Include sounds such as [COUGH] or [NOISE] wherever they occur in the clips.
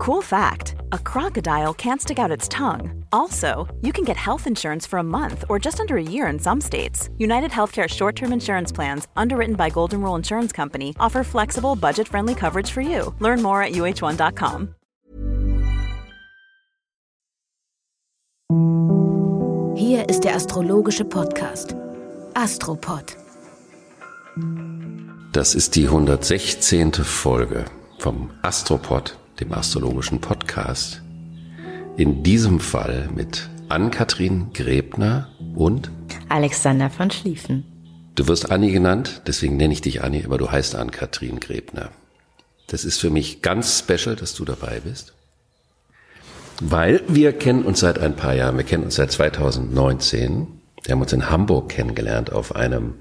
Cool fact a crocodile can't stick out its tongue. Also, you can get health insurance for a month or just under a year in some states. United Healthcare short term insurance plans, underwritten by Golden Rule Insurance Company, offer flexible, budget friendly coverage for you. Learn more at uh1.com. Hier ist der astrologische Podcast Astropod. Das ist die 116. Folge vom Astropod dem astrologischen Podcast. In diesem Fall mit Ann-Kathrin Grebner und Alexander von Schlieffen. Du wirst Anni genannt, deswegen nenne ich dich Anni, aber du heißt Ann-Kathrin Grebner. Das ist für mich ganz special, dass du dabei bist. Weil wir kennen uns seit ein paar Jahren, wir kennen uns seit 2019. Wir haben uns in Hamburg kennengelernt auf einem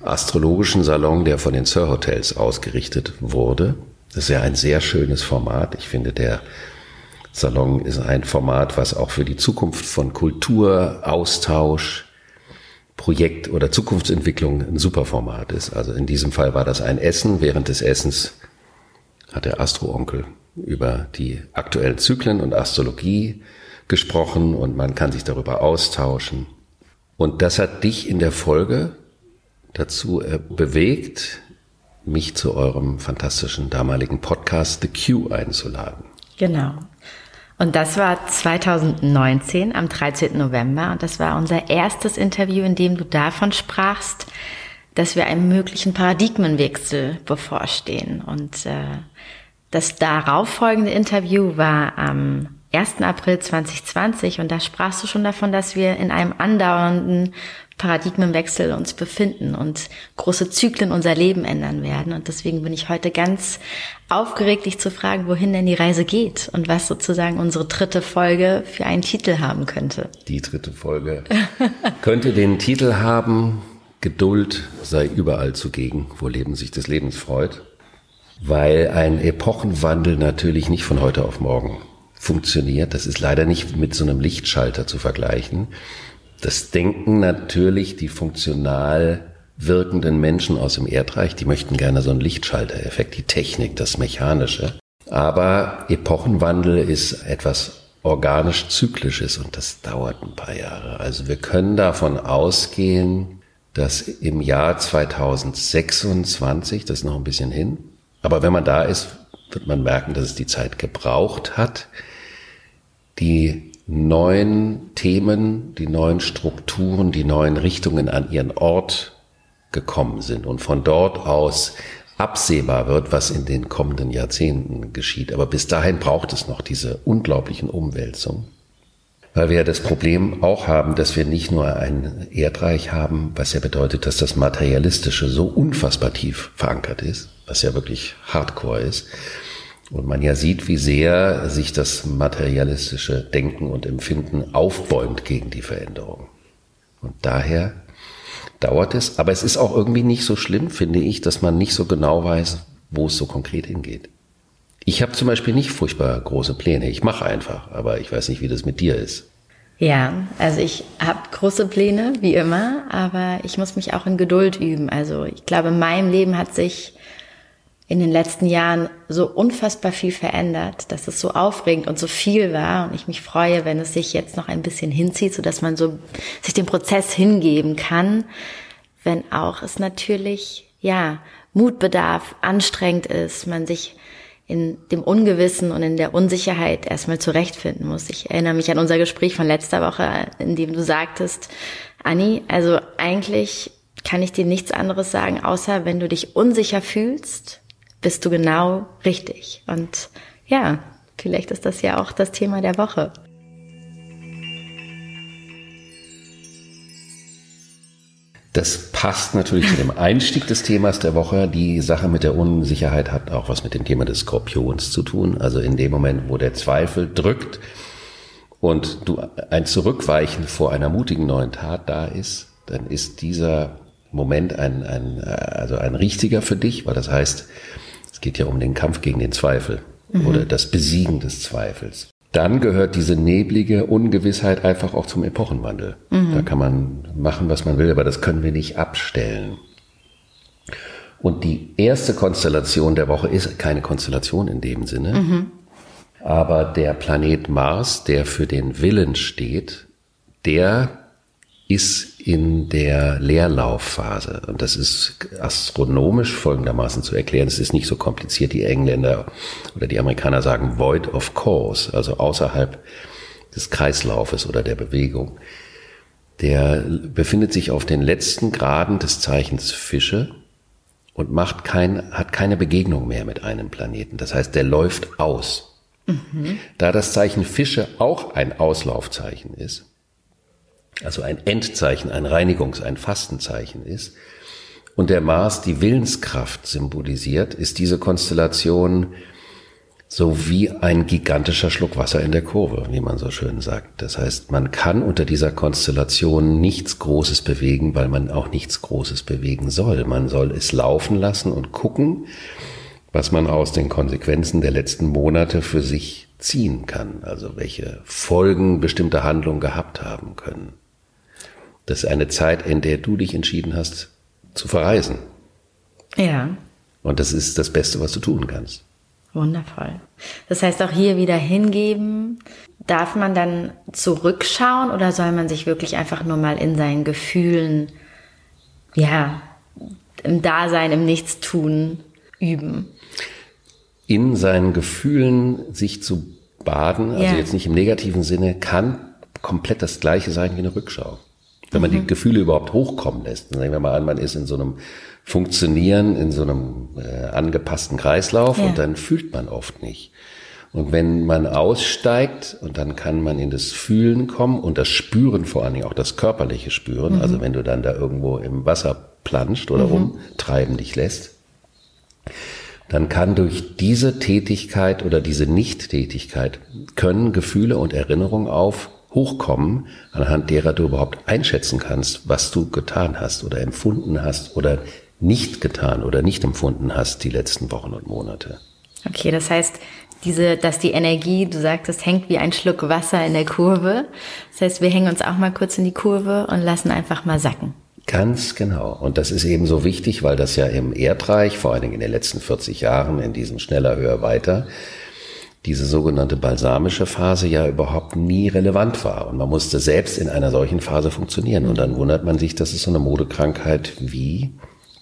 astrologischen Salon, der von den Sir Hotels ausgerichtet wurde. Das ist ja ein sehr schönes Format. Ich finde, der Salon ist ein Format, was auch für die Zukunft von Kultur, Austausch, Projekt oder Zukunftsentwicklung ein super Format ist. Also in diesem Fall war das ein Essen. Während des Essens hat der Astro-Onkel über die aktuellen Zyklen und Astrologie gesprochen und man kann sich darüber austauschen. Und das hat dich in der Folge dazu äh, bewegt, mich zu eurem fantastischen damaligen Podcast The Q einzuladen. Genau. Und das war 2019 am 13. November und das war unser erstes Interview, in dem du davon sprachst, dass wir einem möglichen Paradigmenwechsel bevorstehen. Und äh, das darauffolgende Interview war am 1. April 2020 und da sprachst du schon davon, dass wir in einem andauernden Paradigmenwechsel uns befinden und große Zyklen unser Leben ändern werden. Und deswegen bin ich heute ganz aufgeregt, dich zu fragen, wohin denn die Reise geht und was sozusagen unsere dritte Folge für einen Titel haben könnte. Die dritte Folge [LAUGHS] könnte den Titel haben, Geduld sei überall zugegen, wo Leben sich des Lebens freut. Weil ein Epochenwandel natürlich nicht von heute auf morgen funktioniert. Das ist leider nicht mit so einem Lichtschalter zu vergleichen. Das denken natürlich die funktional wirkenden Menschen aus dem Erdreich, die möchten gerne so einen Lichtschalter-Effekt, die Technik, das Mechanische. Aber Epochenwandel ist etwas organisch Zyklisches und das dauert ein paar Jahre. Also wir können davon ausgehen, dass im Jahr 2026, das ist noch ein bisschen hin, aber wenn man da ist, wird man merken, dass es die Zeit gebraucht hat, die neuen Themen, die neuen Strukturen, die neuen Richtungen an ihren Ort gekommen sind und von dort aus absehbar wird, was in den kommenden Jahrzehnten geschieht. Aber bis dahin braucht es noch diese unglaublichen Umwälzungen, weil wir ja das Problem auch haben, dass wir nicht nur ein Erdreich haben, was ja bedeutet, dass das Materialistische so unfassbar tief verankert ist, was ja wirklich Hardcore ist, und man ja sieht, wie sehr sich das materialistische Denken und Empfinden aufbäumt gegen die Veränderung. Und daher dauert es, aber es ist auch irgendwie nicht so schlimm, finde ich, dass man nicht so genau weiß, wo es so konkret hingeht. Ich habe zum Beispiel nicht furchtbar große Pläne. Ich mache einfach, aber ich weiß nicht, wie das mit dir ist. Ja, also ich habe große Pläne, wie immer, aber ich muss mich auch in Geduld üben. Also ich glaube, in meinem Leben hat sich in den letzten Jahren so unfassbar viel verändert, dass es so aufregend und so viel war und ich mich freue, wenn es sich jetzt noch ein bisschen hinzieht, so dass man so sich dem Prozess hingeben kann, wenn auch es natürlich ja Mut bedarf, anstrengend ist, man sich in dem Ungewissen und in der Unsicherheit erstmal zurechtfinden muss. Ich erinnere mich an unser Gespräch von letzter Woche, in dem du sagtest, Anni, also eigentlich kann ich dir nichts anderes sagen, außer wenn du dich unsicher fühlst, bist du genau richtig. Und ja, vielleicht ist das ja auch das Thema der Woche. Das passt natürlich zu dem Einstieg des Themas der Woche. Die Sache mit der Unsicherheit hat auch was mit dem Thema des Skorpions zu tun. Also in dem Moment, wo der Zweifel drückt und du ein Zurückweichen vor einer mutigen neuen Tat da ist, dann ist dieser Moment ein, ein, also ein richtiger für dich, weil das heißt, es geht ja um den Kampf gegen den Zweifel mhm. oder das Besiegen des Zweifels. Dann gehört diese neblige Ungewissheit einfach auch zum Epochenwandel. Mhm. Da kann man machen, was man will, aber das können wir nicht abstellen. Und die erste Konstellation der Woche ist keine Konstellation in dem Sinne. Mhm. Aber der Planet Mars, der für den Willen steht, der ist in der Leerlaufphase. Und das ist astronomisch folgendermaßen zu erklären. Es ist nicht so kompliziert. Die Engländer oder die Amerikaner sagen void of course, also außerhalb des Kreislaufes oder der Bewegung. Der befindet sich auf den letzten Graden des Zeichens Fische und macht kein, hat keine Begegnung mehr mit einem Planeten. Das heißt, der läuft aus. Mhm. Da das Zeichen Fische auch ein Auslaufzeichen ist, also ein Endzeichen, ein Reinigungs-, ein Fastenzeichen ist, und der Mars die Willenskraft symbolisiert, ist diese Konstellation so wie ein gigantischer Schluck Wasser in der Kurve, wie man so schön sagt. Das heißt, man kann unter dieser Konstellation nichts Großes bewegen, weil man auch nichts Großes bewegen soll. Man soll es laufen lassen und gucken, was man aus den Konsequenzen der letzten Monate für sich ziehen kann, also welche Folgen bestimmte Handlungen gehabt haben können. Das ist eine Zeit, in der du dich entschieden hast zu verreisen. Ja. Und das ist das Beste, was du tun kannst. Wundervoll. Das heißt auch hier wieder hingeben. Darf man dann zurückschauen oder soll man sich wirklich einfach nur mal in seinen Gefühlen, ja, im Dasein, im Nichtstun üben? In seinen Gefühlen sich zu baden, also ja. jetzt nicht im negativen Sinne, kann komplett das gleiche sein wie eine Rückschau. Wenn man mhm. die Gefühle überhaupt hochkommen lässt. Nehmen wir mal an, man ist in so einem Funktionieren, in so einem äh, angepassten Kreislauf ja. und dann fühlt man oft nicht. Und wenn man aussteigt und dann kann man in das Fühlen kommen und das Spüren vor allen Dingen, auch das körperliche Spüren, mhm. also wenn du dann da irgendwo im Wasser planscht oder mhm. rumtreiben dich lässt, dann kann durch diese Tätigkeit oder diese Nicht-Tätigkeit können Gefühle und Erinnerungen auf hochkommen, anhand derer du überhaupt einschätzen kannst, was du getan hast oder empfunden hast oder nicht getan oder nicht empfunden hast die letzten Wochen und Monate. Okay, das heißt, diese, dass die Energie, du sagtest, hängt wie ein Schluck Wasser in der Kurve. Das heißt, wir hängen uns auch mal kurz in die Kurve und lassen einfach mal sacken. Ganz genau. Und das ist eben so wichtig, weil das ja im Erdreich, vor allen Dingen in den letzten 40 Jahren, in diesem schneller, höher, weiter, diese sogenannte balsamische Phase ja überhaupt nie relevant war. Und man musste selbst in einer solchen Phase funktionieren. Und dann wundert man sich, dass es so eine Modekrankheit wie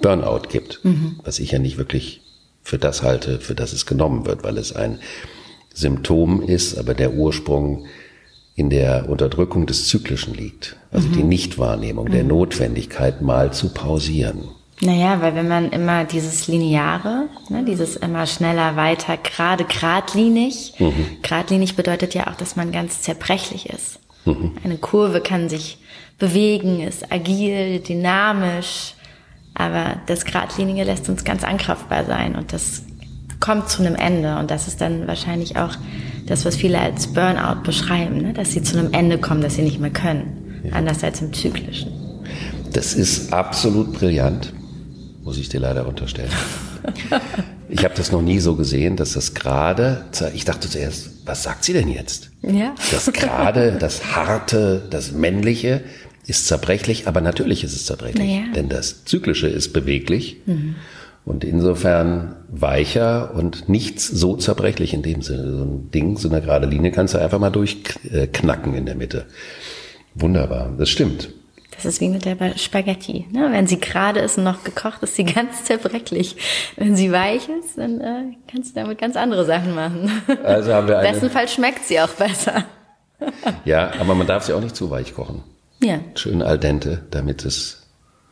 Burnout gibt. Mhm. Was ich ja nicht wirklich für das halte, für das es genommen wird, weil es ein Symptom ist, aber der Ursprung in der Unterdrückung des Zyklischen liegt. Also mhm. die Nichtwahrnehmung mhm. der Notwendigkeit, mal zu pausieren. Naja, weil wenn man immer dieses Lineare, ne, dieses immer schneller, weiter, gerade, geradlinig, mhm. geradlinig bedeutet ja auch, dass man ganz zerbrechlich ist. Mhm. Eine Kurve kann sich bewegen, ist agil, dynamisch, aber das Geradlinige lässt uns ganz ankraftbar sein und das kommt zu einem Ende und das ist dann wahrscheinlich auch das, was viele als Burnout beschreiben, ne? dass sie zu einem Ende kommen, dass sie nicht mehr können, ja. anders als im Zyklischen. Das ist absolut brillant muss ich dir leider unterstellen. [LAUGHS] Ich habe das noch nie so gesehen, dass das gerade, ich dachte zuerst, was sagt sie denn jetzt? Ja. Das gerade, das harte, das männliche ist zerbrechlich, aber natürlich ist es zerbrechlich, naja. denn das zyklische ist beweglich mhm. Und insofern weicher und nichts so zerbrechlich in dem Sinne. So ein Ding, so eine gerade Linie kannst du einfach mal durchknacken in der Mitte. Wunderbar, das stimmt. Das ist wie mit der Spaghetti. Ne? Wenn sie gerade ist und noch gekocht, ist sie ganz zerbrechlich. Wenn sie weich ist, dann äh, kannst du damit ganz andere Sachen machen. Also haben wir eine Bestenfalls schmeckt sie auch besser. ja, aber man darf sie auch nicht zu weich kochen. Ja. Schön al dente, damit es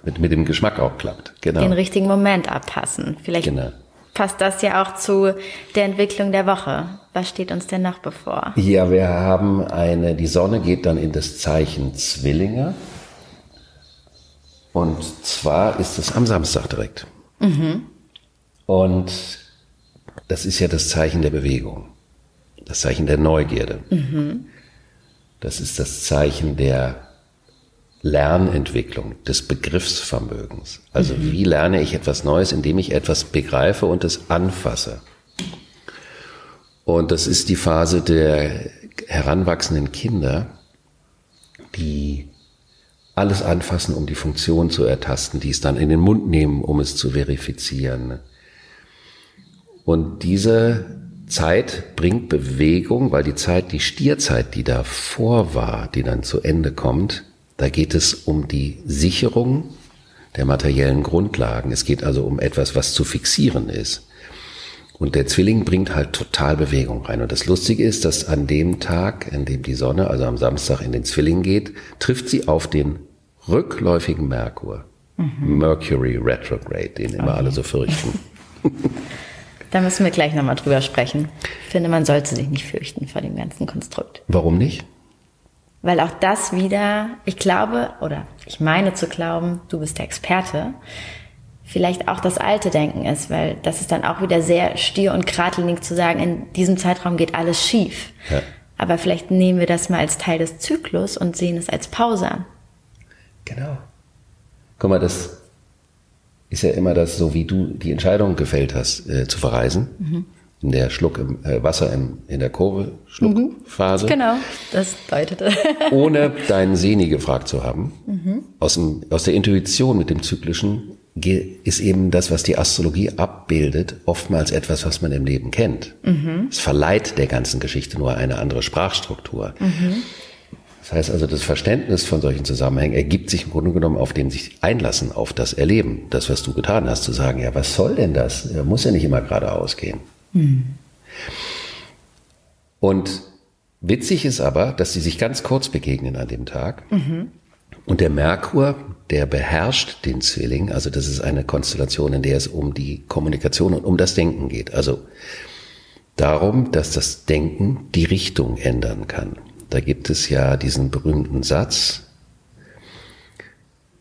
mit, mit dem Geschmack auch klappt. Genau. Den richtigen Moment abpassen. Vielleicht genau. passt das ja auch zu der Entwicklung der Woche. Was steht uns denn noch bevor? Ja, wir haben eine, die Sonne geht dann in das Zeichen Zwillinge. Und zwar ist es am Samstag direkt. Mhm. Und das ist ja das Zeichen der Bewegung, das Zeichen der Neugierde. Mhm. Das ist das Zeichen der Lernentwicklung, des Begriffsvermögens. Also mhm. wie lerne ich etwas Neues, indem ich etwas begreife und es anfasse. Und das ist die Phase der heranwachsenden Kinder, die alles anfassen, um die Funktion zu ertasten, die es dann in den Mund nehmen, um es zu verifizieren. Und diese Zeit bringt Bewegung, weil die Zeit, die Stierzeit, die davor war, die dann zu Ende kommt, da geht es um die Sicherung der materiellen Grundlagen. Es geht also um etwas, was zu fixieren ist. Und der Zwilling bringt halt total Bewegung rein. Und das Lustige ist, dass an dem Tag, an dem die Sonne, also am Samstag in den Zwilling geht, trifft sie auf den rückläufigen Merkur. Mhm. Mercury Retrograde, den immer okay. alle so fürchten. [LAUGHS] da müssen wir gleich nochmal drüber sprechen. Ich finde, man sollte sich nicht fürchten vor dem ganzen Konstrukt. Warum nicht? Weil auch das wieder, ich glaube, oder ich meine zu glauben, du bist der Experte, vielleicht auch das alte Denken ist, weil das ist dann auch wieder sehr stier und geradlinig zu sagen, in diesem Zeitraum geht alles schief. Ja. Aber vielleicht nehmen wir das mal als Teil des Zyklus und sehen es als Pause an. Genau. Guck mal, das ist ja immer das, so wie du die Entscheidung gefällt hast, äh, zu verreisen. Mhm. Der Schluck im, äh, Wasser im, in der Kurve, Schluckphase. Mhm. Genau, das deutete. [LAUGHS] ohne deinen Seni gefragt zu haben. Mhm. Aus, dem, aus der Intuition mit dem Zyklischen ist eben das, was die Astrologie abbildet, oftmals etwas, was man im Leben kennt. Mhm. Es verleiht der ganzen Geschichte nur eine andere Sprachstruktur. Mhm. Das heißt also, das Verständnis von solchen Zusammenhängen ergibt sich im Grunde genommen auf dem sich einlassen, auf das Erleben, das, was du getan hast, zu sagen, ja, was soll denn das? Muss ja nicht immer geradeaus gehen. Mhm. Und witzig ist aber, dass sie sich ganz kurz begegnen an dem Tag. Mhm. Und der Merkur, der beherrscht den Zwilling. Also das ist eine Konstellation, in der es um die Kommunikation und um das Denken geht. Also darum, dass das Denken die Richtung ändern kann. Da gibt es ja diesen berühmten Satz,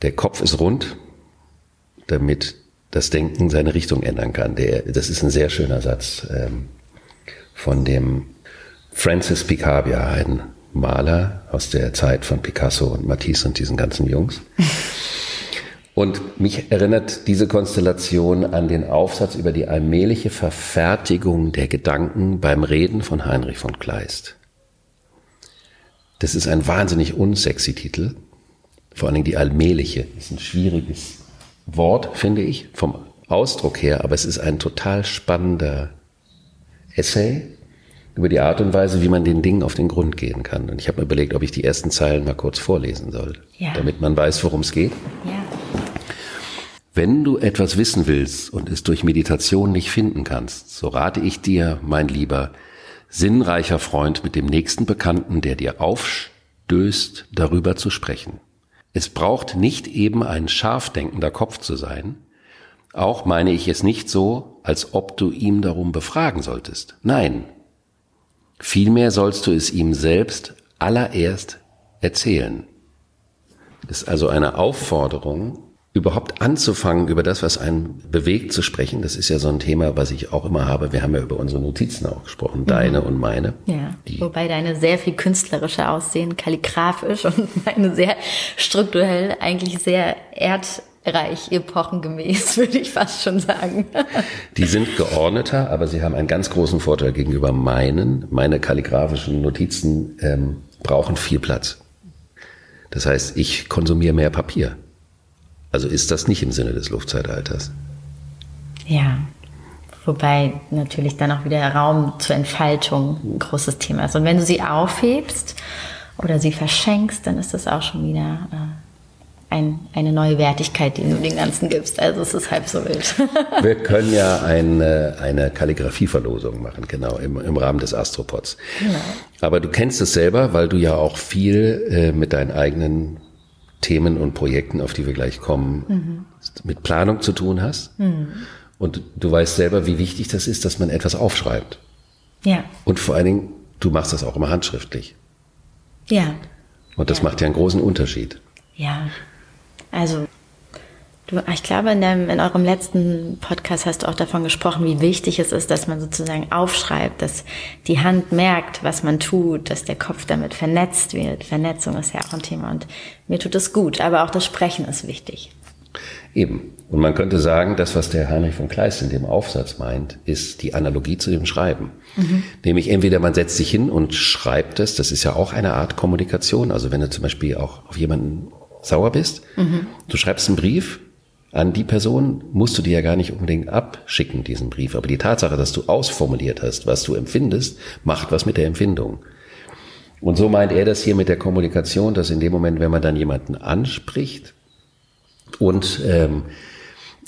der Kopf ist rund, damit das Denken seine Richtung ändern kann. Der, das ist ein sehr schöner Satz ähm, von dem Francis Picabia, ein Maler aus der Zeit von Picasso und Matisse und diesen ganzen Jungs. [LAUGHS] Und mich erinnert diese Konstellation an den Aufsatz über die allmähliche Verfertigung der Gedanken beim Reden von Heinrich von Kleist. Das ist ein wahnsinnig unsexy Titel. Vor allen Dingen die allmähliche. Das ist ein schwieriges Wort, finde ich, vom Ausdruck her, aber es ist ein total spannender Essay über die Art und Weise, wie man den Dingen auf den Grund gehen kann. Und ich habe mir überlegt, ob ich die ersten Zeilen mal kurz vorlesen soll, ja. damit man weiß, worum es geht. Ja. Wenn du etwas wissen willst und es durch Meditation nicht finden kannst, so rate ich dir, mein lieber, sinnreicher Freund, mit dem nächsten Bekannten, der dir aufstößt, darüber zu sprechen. Es braucht nicht eben ein scharf denkender Kopf zu sein, auch meine ich es nicht so, als ob du ihm darum befragen solltest. Nein, Vielmehr sollst du es ihm selbst allererst erzählen. Das ist also eine Aufforderung, überhaupt anzufangen, über das, was einen bewegt, zu sprechen. Das ist ja so ein Thema, was ich auch immer habe. Wir haben ja über unsere Notizen auch gesprochen, mhm. deine und meine. Ja, wobei deine sehr viel künstlerischer aussehen, kalligrafisch und [LAUGHS] meine sehr strukturell, eigentlich sehr erd reich, epochengemäß, [LAUGHS] würde ich fast schon sagen. Die sind geordneter, aber sie haben einen ganz großen Vorteil gegenüber meinen. Meine kalligrafischen Notizen ähm, brauchen viel Platz. Das heißt, ich konsumiere mehr Papier. Also ist das nicht im Sinne des Luftzeitalters. Ja, wobei natürlich dann auch wieder Raum zur Entfaltung ein großes Thema ist. Und wenn du sie aufhebst oder sie verschenkst, dann ist das auch schon wieder äh, ein, eine neue Wertigkeit, die du den Ganzen gibst. Also es ist halb so wild. [LAUGHS] Wir können ja eine, eine Kalligraphieverlosung machen, genau, im, im Rahmen des Astropods. Genau. Aber du kennst es selber, weil du ja auch viel äh, mit deinen eigenen Themen und Projekten, auf die wir gleich kommen, mhm. mit Planung zu tun hast. Mhm. Und du weißt selber, wie wichtig das ist, dass man etwas aufschreibt. Ja. Und vor allen Dingen, du machst das auch immer handschriftlich. Ja. Und das ja. macht ja einen großen Unterschied. Ja. Also Du, ich glaube, in, dem, in eurem letzten Podcast hast du auch davon gesprochen, wie wichtig es ist, dass man sozusagen aufschreibt, dass die Hand merkt, was man tut, dass der Kopf damit vernetzt wird. Vernetzung ist ja auch ein Thema und mir tut es gut, aber auch das Sprechen ist wichtig. Eben. Und man könnte sagen, das, was der Heinrich von Kleist in dem Aufsatz meint, ist die Analogie zu dem Schreiben. Mhm. Nämlich entweder man setzt sich hin und schreibt es, das ist ja auch eine Art Kommunikation. Also wenn du zum Beispiel auch auf jemanden sauer bist. Mhm. Du schreibst einen Brief, an die Person musst du dir ja gar nicht unbedingt abschicken, diesen Brief. Aber die Tatsache, dass du ausformuliert hast, was du empfindest, macht was mit der Empfindung. Und so meint er das hier mit der Kommunikation, dass in dem Moment, wenn man dann jemanden anspricht und ähm,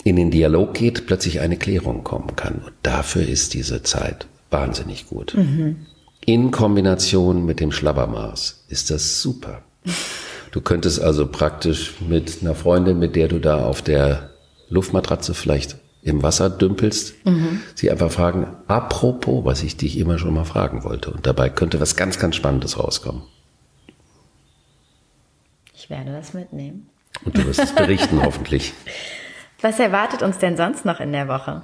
in den Dialog geht, plötzlich eine Klärung kommen kann. Und dafür ist diese Zeit wahnsinnig gut. Mhm. In Kombination mit dem Schlabbermaß ist das super. [LAUGHS] Du könntest also praktisch mit einer Freundin, mit der du da auf der Luftmatratze vielleicht im Wasser dümpelst, mhm. sie einfach fragen, apropos, was ich dich immer schon mal fragen wollte. Und dabei könnte was ganz, ganz Spannendes rauskommen. Ich werde das mitnehmen. Und du wirst es berichten, [LAUGHS] hoffentlich. Was erwartet uns denn sonst noch in der Woche?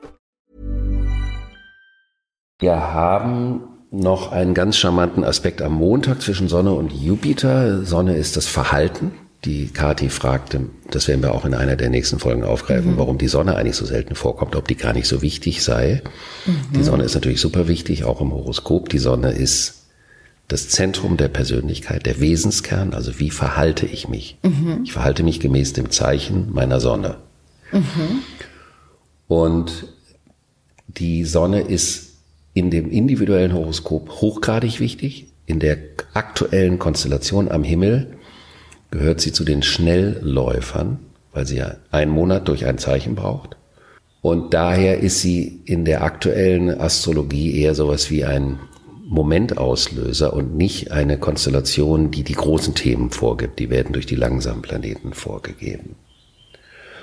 Wir haben noch einen ganz charmanten Aspekt am Montag zwischen Sonne und Jupiter. Sonne ist das Verhalten. Die Kati fragte, das werden wir auch in einer der nächsten Folgen aufgreifen, mhm. warum die Sonne eigentlich so selten vorkommt, ob die gar nicht so wichtig sei. Mhm. Die Sonne ist natürlich super wichtig, auch im Horoskop. Die Sonne ist das Zentrum der Persönlichkeit, der Wesenskern. Also wie verhalte ich mich? Mhm. Ich verhalte mich gemäß dem Zeichen meiner Sonne. Mhm. Und die Sonne ist in dem individuellen Horoskop hochgradig wichtig. In der aktuellen Konstellation am Himmel gehört sie zu den Schnellläufern, weil sie ja einen Monat durch ein Zeichen braucht. Und daher ist sie in der aktuellen Astrologie eher sowas wie ein Momentauslöser und nicht eine Konstellation, die die großen Themen vorgibt. Die werden durch die langsamen Planeten vorgegeben.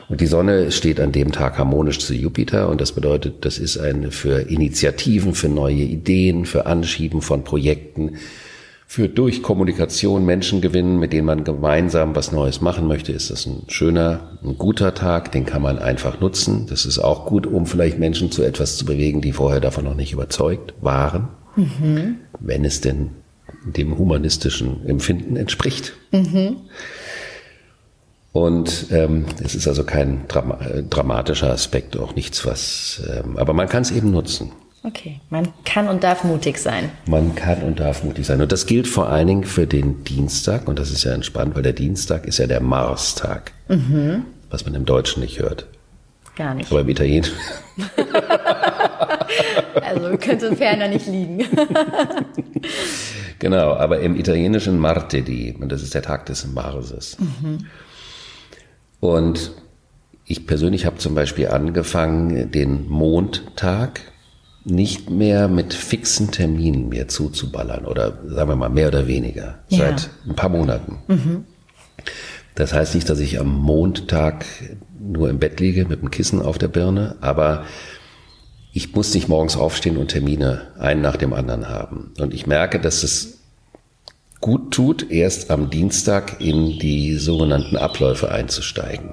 Und die Sonne steht an dem Tag harmonisch zu Jupiter und das bedeutet, das ist eine für Initiativen, für neue Ideen, für Anschieben von Projekten, für durch Kommunikation Menschen gewinnen, mit denen man gemeinsam was Neues machen möchte, ist das ein schöner, ein guter Tag, den kann man einfach nutzen. Das ist auch gut, um vielleicht Menschen zu etwas zu bewegen, die vorher davon noch nicht überzeugt waren, mhm. wenn es denn dem humanistischen Empfinden entspricht. Mhm. Und ähm, es ist also kein Drama äh, dramatischer Aspekt, auch nichts, was, ähm, aber man kann es eben nutzen. Okay, man kann und darf mutig sein. Man kann und darf mutig sein. Und das gilt vor allen Dingen für den Dienstag. Und das ist ja entspannt, weil der Dienstag ist ja der Marstag. Mhm. Was man im Deutschen nicht hört. Gar nicht. Aber im Italienischen. [LAUGHS] also könnte ferner nicht liegen. [LAUGHS] genau, aber im Italienischen Martedì. Und das ist der Tag des Marses. Mhm. Und ich persönlich habe zum Beispiel angefangen, den Mondtag nicht mehr mit fixen Terminen mir zuzuballern oder sagen wir mal mehr oder weniger ja. seit ein paar Monaten. Mhm. Das heißt nicht, dass ich am Mondtag nur im Bett liege mit dem Kissen auf der Birne, aber ich muss nicht morgens aufstehen und Termine einen nach dem anderen haben. Und ich merke, dass es gut tut, erst am Dienstag in die sogenannten Abläufe einzusteigen.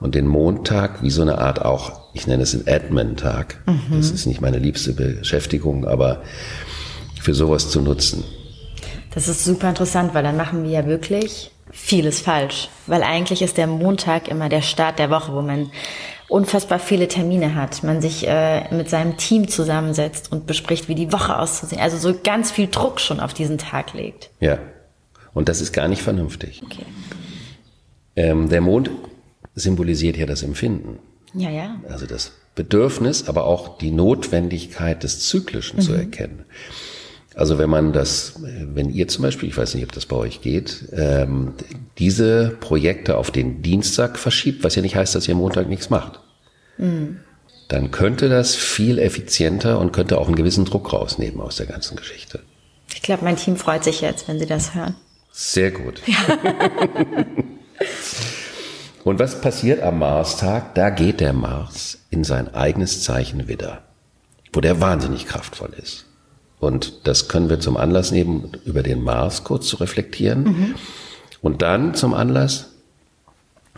Und den Montag wie so eine Art auch, ich nenne es einen Admin-Tag. Mhm. Das ist nicht meine liebste Beschäftigung, aber für sowas zu nutzen. Das ist super interessant, weil dann machen wir ja wirklich vieles falsch. Weil eigentlich ist der Montag immer der Start der Woche, wo man unfassbar viele Termine hat, man sich äh, mit seinem Team zusammensetzt und bespricht, wie die Woche auszusehen. Also so ganz viel Druck schon auf diesen Tag legt. Ja, und das ist gar nicht vernünftig. Okay. Ähm, der Mond symbolisiert ja das Empfinden. Ja, ja. Also das Bedürfnis, aber auch die Notwendigkeit des Zyklischen mhm. zu erkennen. Also wenn man das, wenn ihr zum Beispiel, ich weiß nicht, ob das bei euch geht, ähm, diese Projekte auf den Dienstag verschiebt, was ja nicht heißt, dass ihr Montag nichts macht, mhm. dann könnte das viel effizienter und könnte auch einen gewissen Druck rausnehmen aus der ganzen Geschichte. Ich glaube, mein Team freut sich jetzt, wenn sie das hören. Sehr gut. Ja. [LAUGHS] und was passiert am Marstag? Da geht der Mars in sein eigenes Zeichen wieder, wo der wahnsinnig kraftvoll ist. Und das können wir zum Anlass nehmen, über den Mars kurz zu reflektieren. Mhm. Und dann zum Anlass,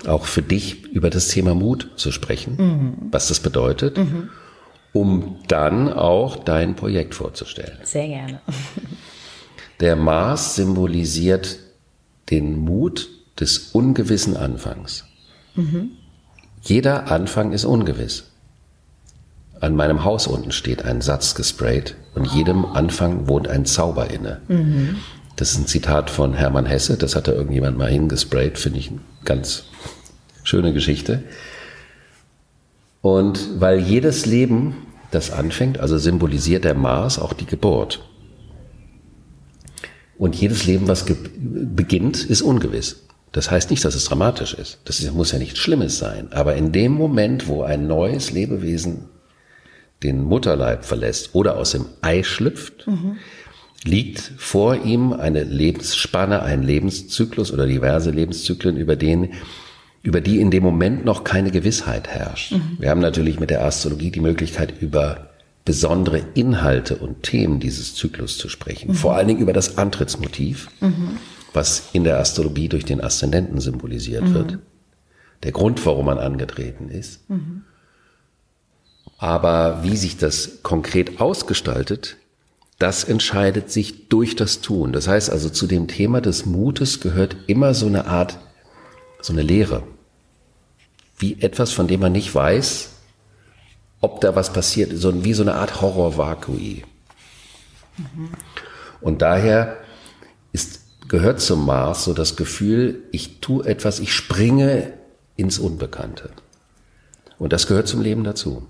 auch für dich über das Thema Mut zu sprechen, mhm. was das bedeutet, mhm. um dann auch dein Projekt vorzustellen. Sehr gerne. [LAUGHS] Der Mars symbolisiert den Mut des ungewissen Anfangs. Mhm. Jeder Anfang ist ungewiss. An meinem Haus unten steht ein Satz gesprayt und jedem Anfang wohnt ein Zauber inne. Mhm. Das ist ein Zitat von Hermann Hesse, das hat da irgendjemand mal hingesprayt, finde ich eine ganz schöne Geschichte. Und weil jedes Leben, das anfängt, also symbolisiert der Mars auch die Geburt. Und jedes Leben, was beginnt, ist ungewiss. Das heißt nicht, dass es dramatisch ist. Das muss ja nichts Schlimmes sein. Aber in dem Moment, wo ein neues Lebewesen den Mutterleib verlässt oder aus dem Ei schlüpft, mhm. Liegt vor ihm eine Lebensspanne, ein Lebenszyklus oder diverse Lebenszyklen, über den über die in dem Moment noch keine Gewissheit herrscht. Mhm. Wir haben natürlich mit der Astrologie die Möglichkeit, über besondere Inhalte und Themen dieses Zyklus zu sprechen. Mhm. Vor allen Dingen über das Antrittsmotiv, mhm. was in der Astrologie durch den Aszendenten symbolisiert mhm. wird. Der Grund, warum man angetreten ist. Mhm. Aber wie sich das konkret ausgestaltet, das entscheidet sich durch das Tun. Das heißt also, zu dem Thema des Mutes gehört immer so eine Art, so eine Lehre. Wie etwas, von dem man nicht weiß, ob da was passiert, so wie so eine Art Horror-Vakui. Mhm. Und daher ist, gehört zum Mars so das Gefühl, ich tue etwas, ich springe ins Unbekannte. Und das gehört zum Leben dazu.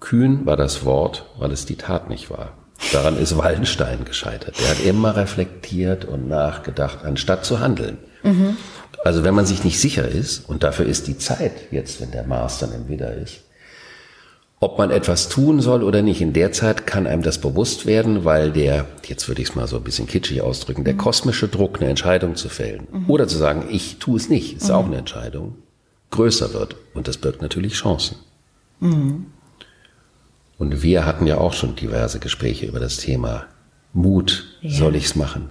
Kühn war das Wort, weil es die Tat nicht war. Daran ist Wallenstein gescheitert. Er hat immer reflektiert und nachgedacht, anstatt zu handeln. Mhm. Also wenn man sich nicht sicher ist, und dafür ist die Zeit jetzt, wenn der Mars dann im Widder ist, ob man etwas tun soll oder nicht, in der Zeit kann einem das bewusst werden, weil der, jetzt würde ich es mal so ein bisschen kitschig ausdrücken, der kosmische Druck, eine Entscheidung zu fällen mhm. oder zu sagen, ich tue es nicht, ist mhm. auch eine Entscheidung, größer wird. Und das birgt natürlich Chancen. Mhm. Und wir hatten ja auch schon diverse Gespräche über das Thema Mut. Ja. Soll ich's machen?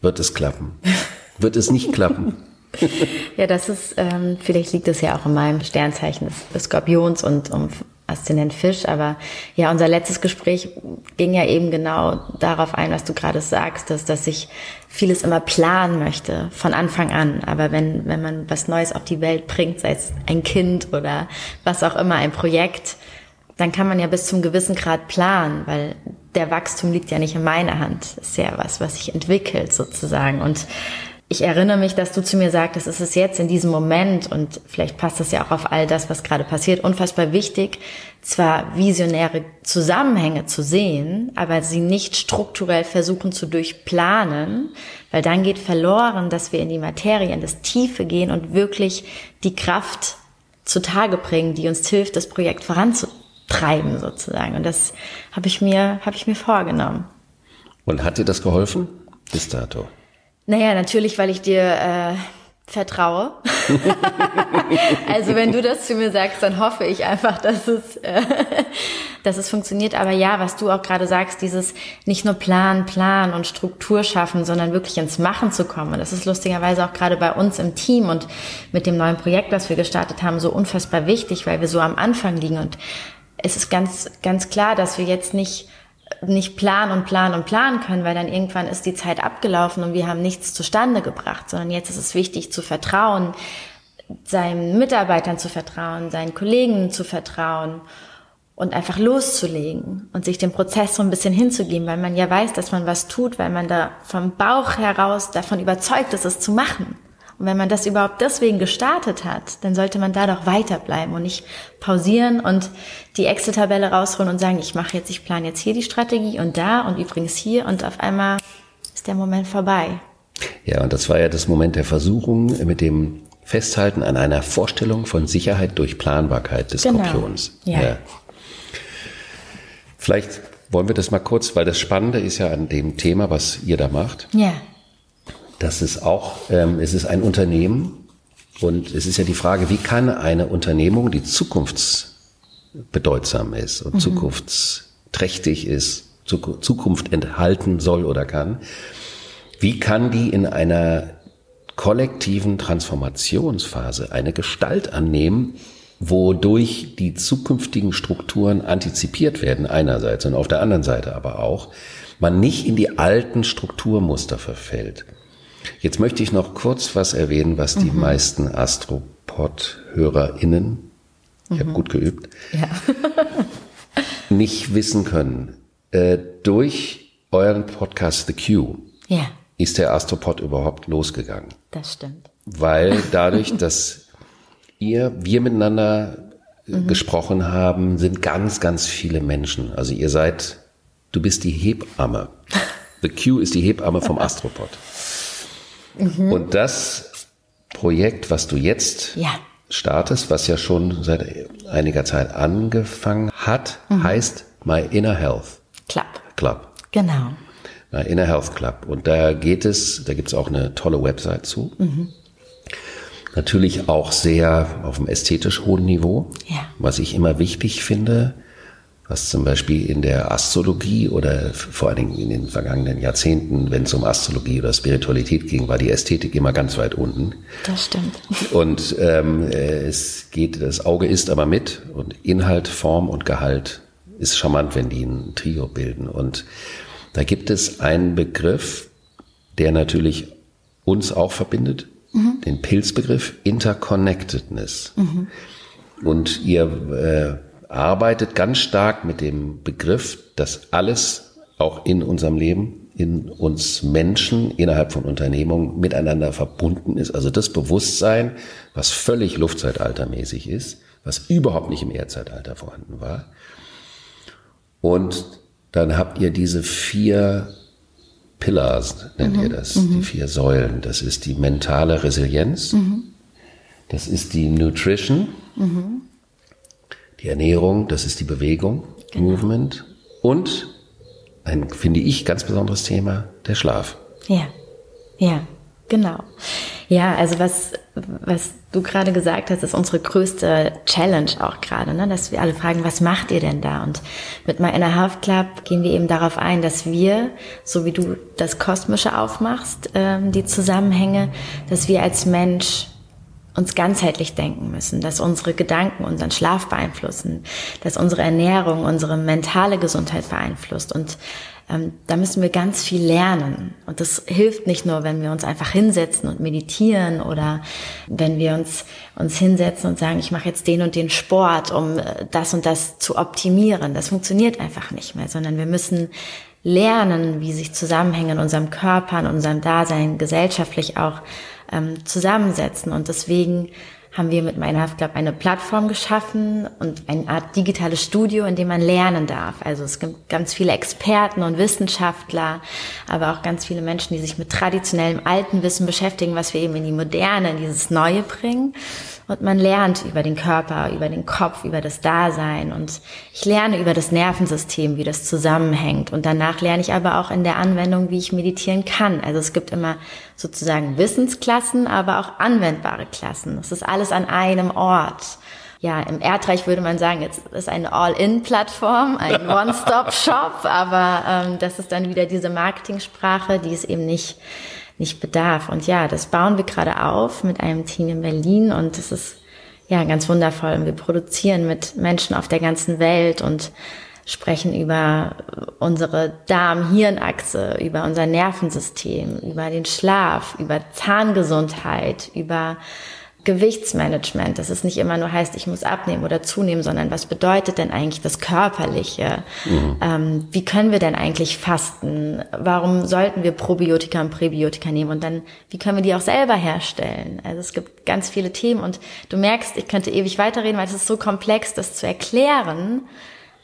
Wird es klappen? [LAUGHS] Wird es nicht klappen? ja, das ist, ähm, vielleicht liegt es ja auch in meinem Sternzeichen des Skorpions und um Aszendent Fisch, aber ja, unser letztes Gespräch ging ja eben genau darauf ein, was du gerade sagst, dass, dass ich vieles immer planen möchte, von Anfang an. Aber wenn, wenn man was Neues auf die Welt bringt, sei es ein Kind oder was auch immer, ein Projekt, dann kann man ja bis zum gewissen Grad planen, weil der Wachstum liegt ja nicht in meiner Hand. Das ist ja was, was sich entwickelt sozusagen. Und ich erinnere mich, dass du zu mir sagtest, es ist jetzt in diesem Moment und vielleicht passt das ja auch auf all das, was gerade passiert, unfassbar wichtig, zwar visionäre Zusammenhänge zu sehen, aber sie nicht strukturell versuchen zu durchplanen, weil dann geht verloren, dass wir in die Materie, in das Tiefe gehen und wirklich die Kraft zutage bringen, die uns hilft, das Projekt voranzubringen treiben sozusagen. Und das habe ich mir, habe ich mir vorgenommen. Und hat dir das geholfen bis dato? Naja, natürlich, weil ich dir äh, vertraue. [LAUGHS] also wenn du das zu mir sagst, dann hoffe ich einfach, dass es, äh, dass es funktioniert. Aber ja, was du auch gerade sagst, dieses nicht nur Plan, Plan und Struktur schaffen, sondern wirklich ins Machen zu kommen. das ist lustigerweise auch gerade bei uns im Team und mit dem neuen Projekt, das wir gestartet haben, so unfassbar wichtig, weil wir so am Anfang liegen und es ist ganz, ganz klar, dass wir jetzt nicht, nicht planen und planen und planen können, weil dann irgendwann ist die Zeit abgelaufen und wir haben nichts zustande gebracht, sondern jetzt ist es wichtig zu vertrauen, seinen Mitarbeitern zu vertrauen, seinen Kollegen zu vertrauen und einfach loszulegen und sich dem Prozess so ein bisschen hinzugeben, weil man ja weiß, dass man was tut, weil man da vom Bauch heraus davon überzeugt ist, es zu machen. Und wenn man das überhaupt deswegen gestartet hat, dann sollte man da doch weiterbleiben und nicht pausieren und die Excel-Tabelle rausholen und sagen, ich mache jetzt, ich plane jetzt hier die Strategie und da und übrigens hier und auf einmal ist der Moment vorbei. Ja, und das war ja das Moment der Versuchung mit dem Festhalten an einer Vorstellung von Sicherheit durch Planbarkeit des genau. Skorpions. Ja. ja. Vielleicht wollen wir das mal kurz, weil das Spannende ist ja an dem Thema, was ihr da macht. Ja das ist auch, ähm, es ist ein Unternehmen und es ist ja die Frage, wie kann eine Unternehmung, die zukunftsbedeutsam ist und mhm. zukunftsträchtig ist, Zukunft enthalten soll oder kann, wie kann die in einer kollektiven Transformationsphase eine Gestalt annehmen, wodurch die zukünftigen Strukturen antizipiert werden einerseits und auf der anderen Seite aber auch man nicht in die alten Strukturmuster verfällt. Jetzt möchte ich noch kurz was erwähnen, was die mhm. meisten Astropod-HörerInnen, ich mhm. habe gut geübt, ja. [LAUGHS] nicht wissen können. Äh, durch euren Podcast The Q ja. ist der Astropod überhaupt losgegangen. Das stimmt. Weil [LAUGHS] dadurch, dass ihr, wir miteinander mhm. gesprochen haben, sind ganz, ganz viele Menschen. Also ihr seid, du bist die Hebamme. [LAUGHS] The Q ist die Hebamme vom Astropod. Mhm. Und das Projekt, was du jetzt ja. startest, was ja schon seit einiger Zeit angefangen hat, mhm. heißt My Inner Health Club. Club. Genau. My Inner Health Club. Und da geht es, da gibt es auch eine tolle Website zu. Mhm. Natürlich auch sehr auf einem ästhetisch hohen Niveau, ja. was ich immer wichtig finde was zum Beispiel in der Astrologie oder vor allen Dingen in den vergangenen Jahrzehnten, wenn es um Astrologie oder Spiritualität ging, war die Ästhetik immer ganz weit unten. Das stimmt. Und ähm, es geht, das Auge ist aber mit und Inhalt, Form und Gehalt ist charmant, wenn die ein Trio bilden. Und da gibt es einen Begriff, der natürlich uns auch verbindet, mhm. den Pilzbegriff Interconnectedness. Mhm. Und ihr äh, arbeitet ganz stark mit dem Begriff, dass alles auch in unserem Leben, in uns Menschen, innerhalb von Unternehmungen miteinander verbunden ist. Also das Bewusstsein, was völlig Luftzeitaltermäßig ist, was überhaupt nicht im Erdzeitalter vorhanden war. Und dann habt ihr diese vier Pillars, nennt mhm. ihr das, mhm. die vier Säulen. Das ist die mentale Resilienz, mhm. das ist die Nutrition, mhm. Die Ernährung, das ist die Bewegung, genau. Movement. Und ein, finde ich, ganz besonderes Thema, der Schlaf. Ja, ja, genau. Ja, also was, was du gerade gesagt hast, ist unsere größte Challenge auch gerade, ne? dass wir alle fragen, was macht ihr denn da? Und mit My Inner Health Club gehen wir eben darauf ein, dass wir, so wie du das Kosmische aufmachst, ähm, die Zusammenhänge, dass wir als Mensch uns ganzheitlich denken müssen, dass unsere Gedanken unseren Schlaf beeinflussen, dass unsere Ernährung unsere mentale Gesundheit beeinflusst und ähm, da müssen wir ganz viel lernen. Und das hilft nicht nur, wenn wir uns einfach hinsetzen und meditieren oder wenn wir uns, uns hinsetzen und sagen, ich mache jetzt den und den Sport, um äh, das und das zu optimieren. Das funktioniert einfach nicht mehr, sondern wir müssen lernen, wie sich Zusammenhänge in unserem Körper, in unserem Dasein gesellschaftlich auch ähm, zusammensetzen. Und deswegen haben wir mit meinem Club eine Plattform geschaffen und eine Art digitales Studio, in dem man lernen darf. Also es gibt ganz viele Experten und Wissenschaftler, aber auch ganz viele Menschen, die sich mit traditionellem alten Wissen beschäftigen, was wir eben in die Moderne, in dieses Neue bringen. Und man lernt über den Körper, über den Kopf, über das Dasein. Und ich lerne über das Nervensystem, wie das zusammenhängt. Und danach lerne ich aber auch in der Anwendung, wie ich meditieren kann. Also es gibt immer sozusagen Wissensklassen, aber auch anwendbare Klassen. Das ist alles an einem Ort. Ja, im Erdreich würde man sagen, jetzt ist eine All-In-Plattform, ein [LAUGHS] One-Stop-Shop, aber ähm, das ist dann wieder diese Marketingsprache, die es eben nicht nicht bedarf. Und ja, das bauen wir gerade auf mit einem Team in Berlin und das ist ja ganz wundervoll. Und wir produzieren mit Menschen auf der ganzen Welt und sprechen über unsere Darm-Hirn-Achse, über unser Nervensystem, über den Schlaf, über Zahngesundheit, über Gewichtsmanagement, dass es nicht immer nur heißt, ich muss abnehmen oder zunehmen, sondern was bedeutet denn eigentlich das Körperliche? Mhm. Ähm, wie können wir denn eigentlich fasten? Warum sollten wir Probiotika und Präbiotika nehmen? Und dann, wie können wir die auch selber herstellen? Also es gibt ganz viele Themen und du merkst, ich könnte ewig weiterreden, weil es ist so komplex, das zu erklären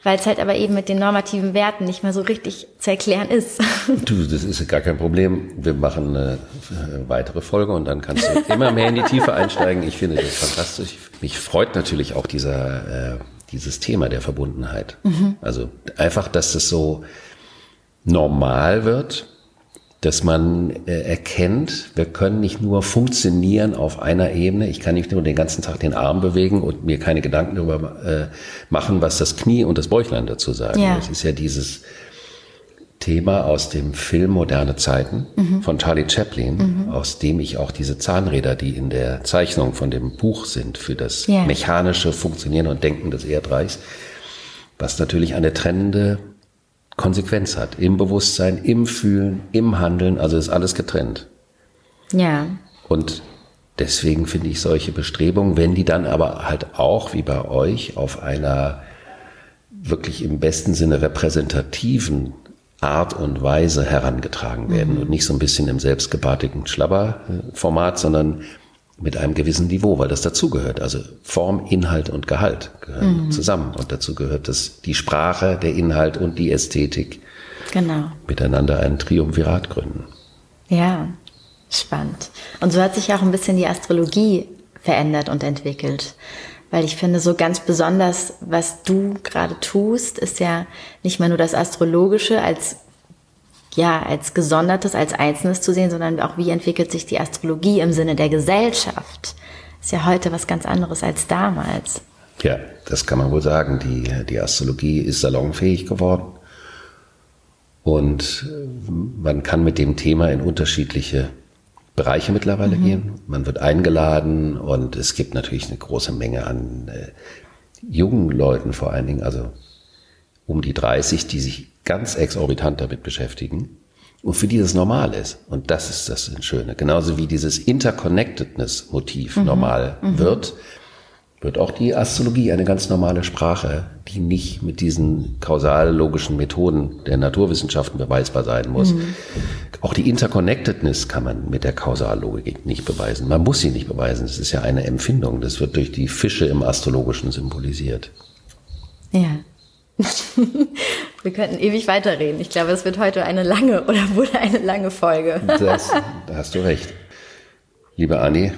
weil es halt aber eben mit den normativen Werten nicht mehr so richtig zu erklären ist. [LAUGHS] Du, das ist gar kein Problem. Wir machen eine äh, weitere Folge und dann kannst du immer mehr in die Tiefe [LAUGHS] einsteigen. Ich finde das fantastisch. Mich freut natürlich auch dieser, äh, dieses Thema der Verbundenheit. Mhm. Also einfach, dass es so normal wird, dass man äh, erkennt, wir können nicht nur funktionieren auf einer Ebene. Ich kann nicht nur den ganzen Tag den Arm bewegen und mir keine Gedanken darüber äh, machen, was das Knie und das Bäuchlein dazu sagen. Ja. Das ist ja dieses Thema aus dem Film Moderne Zeiten mhm. von Charlie Chaplin, mhm. aus dem ich auch diese Zahnräder, die in der Zeichnung von dem Buch sind, für das yeah. mechanische Funktionieren und Denken des Erdreichs, was natürlich eine trennende Konsequenz hat. Im Bewusstsein, im Fühlen, im Handeln, also ist alles getrennt. Ja. Und deswegen finde ich solche Bestrebungen, wenn die dann aber halt auch, wie bei euch, auf einer wirklich im besten Sinne repräsentativen Art und Weise herangetragen werden mhm. und nicht so ein bisschen im selbstgebartigen Schlabberformat, sondern mit einem gewissen Niveau, weil das dazugehört. Also Form, Inhalt und Gehalt gehören mhm. zusammen. Und dazu gehört das, die Sprache, der Inhalt und die Ästhetik genau. miteinander einen Triumvirat gründen. Ja, spannend. Und so hat sich auch ein bisschen die Astrologie verändert und entwickelt. Weil ich finde, so ganz besonders, was du gerade tust, ist ja nicht mal nur das Astrologische als ja, als Gesondertes, als Einzelnes zu sehen, sondern auch wie entwickelt sich die Astrologie im Sinne der Gesellschaft. Ist ja heute was ganz anderes als damals. Ja, das kann man wohl sagen. Die, die Astrologie ist salonfähig geworden. Und man kann mit dem Thema in unterschiedliche Bereiche mittlerweile mhm. gehen. Man wird eingeladen und es gibt natürlich eine große Menge an äh, jungen Leuten vor allen Dingen, also um die 30, die sich ganz exorbitant damit beschäftigen und für die das normal ist. Und das ist das Schöne. Genauso wie dieses Interconnectedness-Motiv mhm. normal mhm. wird, wird auch die Astrologie eine ganz normale Sprache, die nicht mit diesen kausal-logischen Methoden der Naturwissenschaften beweisbar sein muss. Mhm. Auch die Interconnectedness kann man mit der Kausallogik nicht beweisen. Man muss sie nicht beweisen. Das ist ja eine Empfindung. Das wird durch die Fische im Astrologischen symbolisiert. Ja. [LAUGHS] Wir könnten ewig weiterreden. Ich glaube, es wird heute eine lange [LAUGHS] oder wurde eine lange Folge. das, da hast du recht. Liebe Anni.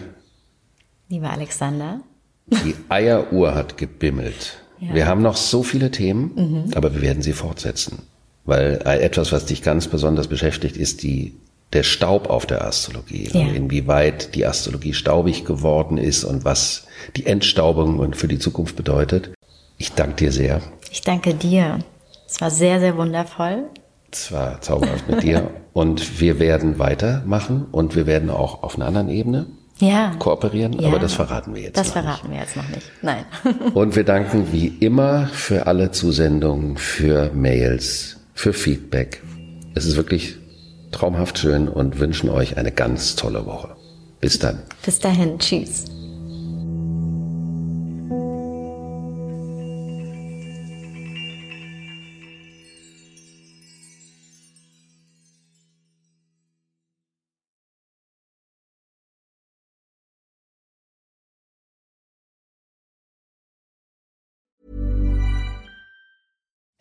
Lieber Alexander. Die Eieruhr hat gebimmelt. Ja. Wir haben noch so viele Themen, mhm. aber wir werden sie fortsetzen. Weil etwas, was dich ganz besonders beschäftigt, ist die, der Staub auf der Astrologie. Ja. Inwieweit die Astrologie staubig geworden ist und was die Entstaubung für die Zukunft bedeutet. Ich danke dir sehr. Ich danke dir. Es war sehr, sehr wundervoll. Es war zauberhaft mit dir. [LAUGHS] Und wir werden weitermachen und wir werden auch auf einer anderen Ebene ja. kooperieren, ja. aber das verraten wir jetzt Das verraten nicht. wir jetzt noch nicht. Nein. [LAUGHS] und wir danken wie immer für alle Zusendungen, für Mails, für Feedback. Es ist wirklich traumhaft schön und wünschen euch eine ganz tolle Woche. Bis dann. Bis dahin. Tschüss.